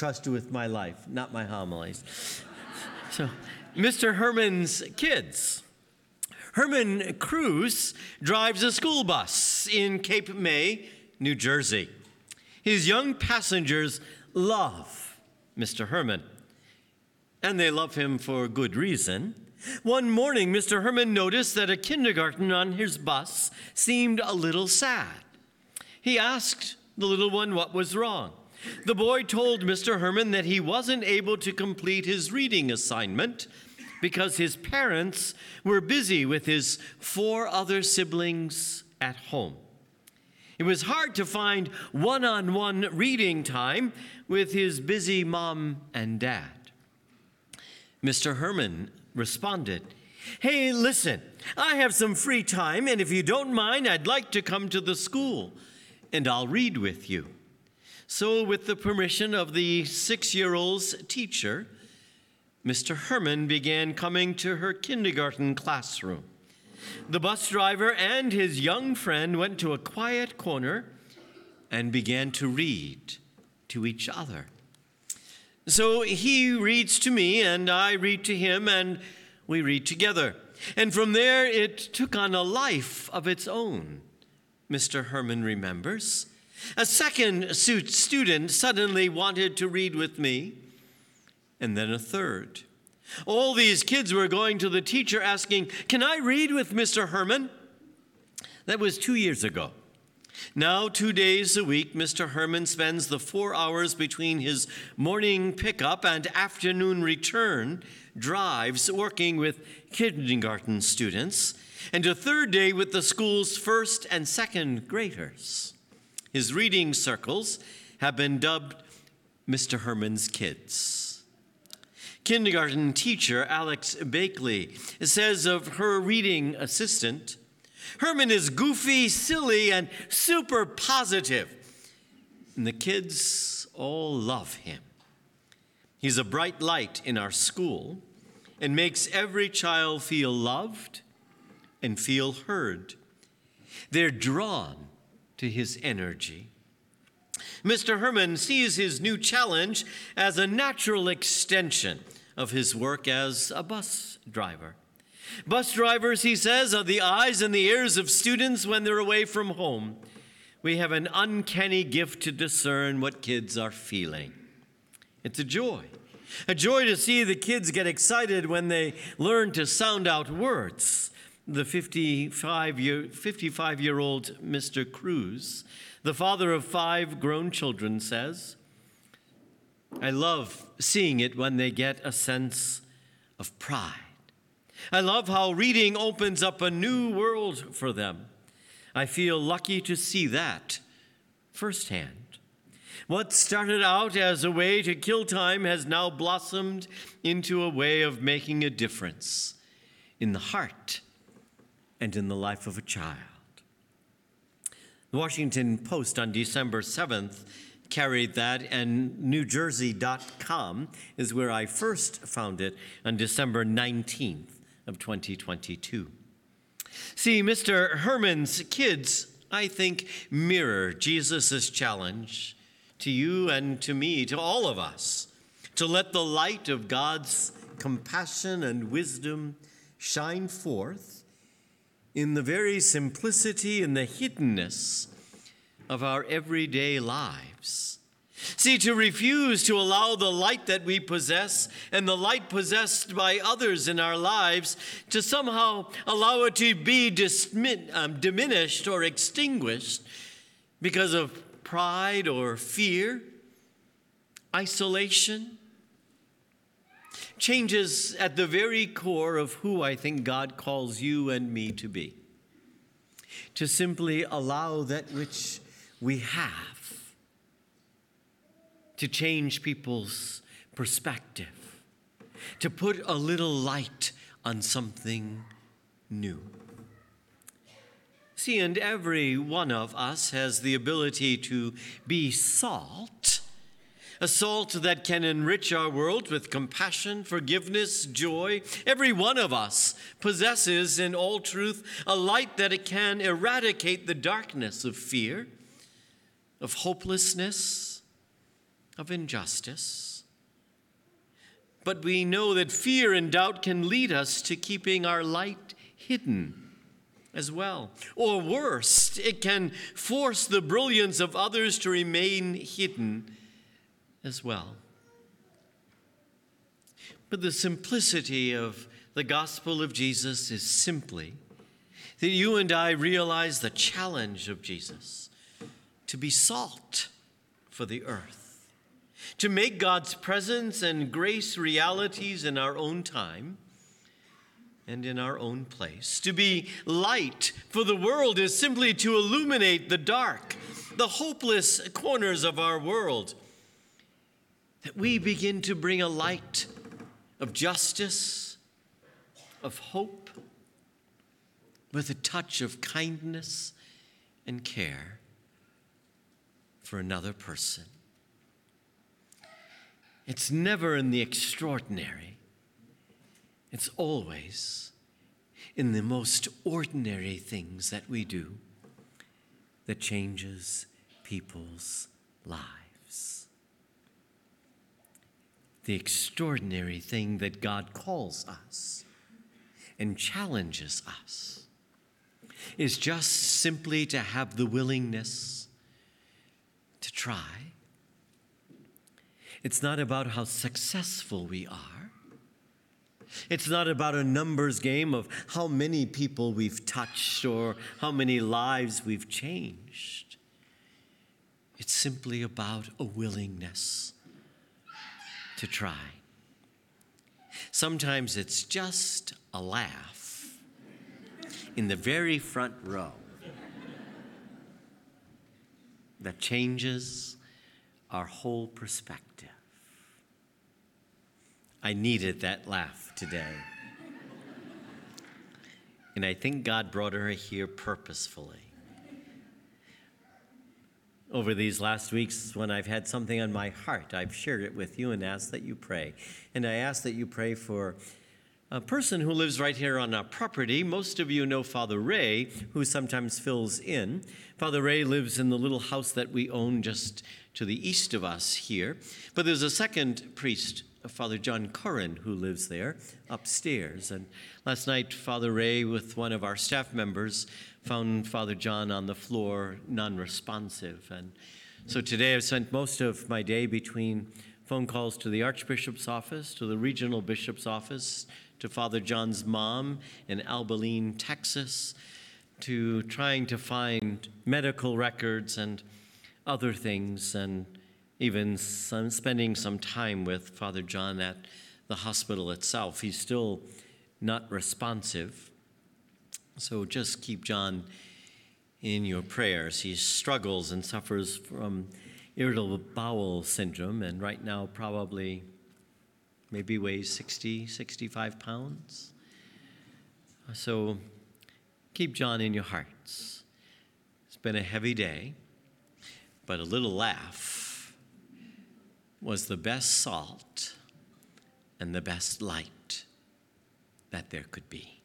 trust with my life, not my homilies. so, Mr. Herman's kids. Herman Cruz drives a school bus in Cape May, New Jersey. His young passengers love Mr. Herman, and they love him for good reason. One morning, Mr. Herman noticed that a kindergarten on his bus seemed a little sad. He asked the little one what was wrong. The boy told Mr. Herman that he wasn't able to complete his reading assignment because his parents were busy with his four other siblings at home. It was hard to find one on one reading time with his busy mom and dad. Mr. Herman responded, Hey, listen, I have some free time, and if you don't mind, I'd like to come to the school and I'll read with you. So, with the permission of the six year old's teacher, Mr. Herman began coming to her kindergarten classroom. The bus driver and his young friend went to a quiet corner and began to read to each other. So he reads to me, and I read to him, and we read together. And from there, it took on a life of its own, Mr. Herman remembers. A second student suddenly wanted to read with me, and then a third. All these kids were going to the teacher asking, Can I read with Mr. Herman? That was two years ago. Now, two days a week, Mr. Herman spends the four hours between his morning pickup and afternoon return drives working with kindergarten students, and a third day with the school's first and second graders. His reading circles have been dubbed Mr. Herman's Kids. Kindergarten teacher Alex Bakley says of her reading assistant, Herman is goofy, silly, and super positive. And the kids all love him. He's a bright light in our school and makes every child feel loved and feel heard. They're drawn to his energy. Mr. Herman sees his new challenge as a natural extension of his work as a bus driver. Bus drivers, he says, are the eyes and the ears of students when they're away from home. We have an uncanny gift to discern what kids are feeling. It's a joy. A joy to see the kids get excited when they learn to sound out words. The 55 year, 55 year old Mr. Cruz, the father of five grown children, says, I love seeing it when they get a sense of pride. I love how reading opens up a new world for them. I feel lucky to see that firsthand. What started out as a way to kill time has now blossomed into a way of making a difference in the heart and in the life of a child. The Washington Post on December 7th carried that, and NewJersey.com is where I first found it on December 19th of 2022. See, Mr. Herman's kids, I think, mirror Jesus' challenge to you and to me, to all of us, to let the light of God's compassion and wisdom shine forth in the very simplicity and the hiddenness of our everyday lives. See, to refuse to allow the light that we possess and the light possessed by others in our lives to somehow allow it to be um, diminished or extinguished because of pride or fear, isolation, changes at the very core of who I think God calls you and me to be. To simply allow that which we have to change people's perspective, to put a little light on something new. See, and every one of us has the ability to be salt, a salt that can enrich our world with compassion, forgiveness, joy. Every one of us possesses, in all truth, a light that it can eradicate the darkness of fear, of hopelessness, of injustice. But we know that fear and doubt can lead us to keeping our light hidden as well. Or worse, it can force the brilliance of others to remain hidden as well. But the simplicity of the gospel of Jesus is simply that you and I realize the challenge of Jesus to be salt for the earth, to make God's presence and grace realities in our own time and in our own place. To be light for the world is simply to illuminate the dark, the hopeless corners of our world. That we begin to bring a light of justice, of hope, with a touch of kindness and care for another person. It's never in the extraordinary it's always in the most ordinary things that we do that changes people's lives. The extraordinary thing that God calls us and challenges us is just simply to have the willingness to try. It's not about how successful we are. It's not about a numbers game of how many people we've touched or how many lives we've changed. It's simply about a willingness to try. Sometimes it's just a laugh in the very front row that changes our whole perspective. I needed that laugh today. And I think God brought her here purposefully. Over these last weeks, when I've had something on my heart, I've shared it with you and asked that you pray. And I ask that you pray for a person who lives right here on our property. Most of you know Father Ray, who sometimes fills in. Father Ray lives in the little house that we own just to the east of us here. But there's a second priest Father John Curran, who lives there upstairs. And last night, Father Ray, with one of our staff members, found Father John on the floor, non responsive. And so today I've spent most of my day between phone calls to the Archbishop's office, to the regional bishop's office, to Father John's mom in Abilene, Texas, to trying to find medical records and other things. And even some, spending some time with Father John at the hospital itself. He's still not responsive. So just keep John in your prayers. He struggles and suffers from irritable bowel syndrome, and right now, probably maybe weighs 60, 65 pounds. So keep John in your hearts. It's been a heavy day, but a little laugh was the best salt and the best light that there could be.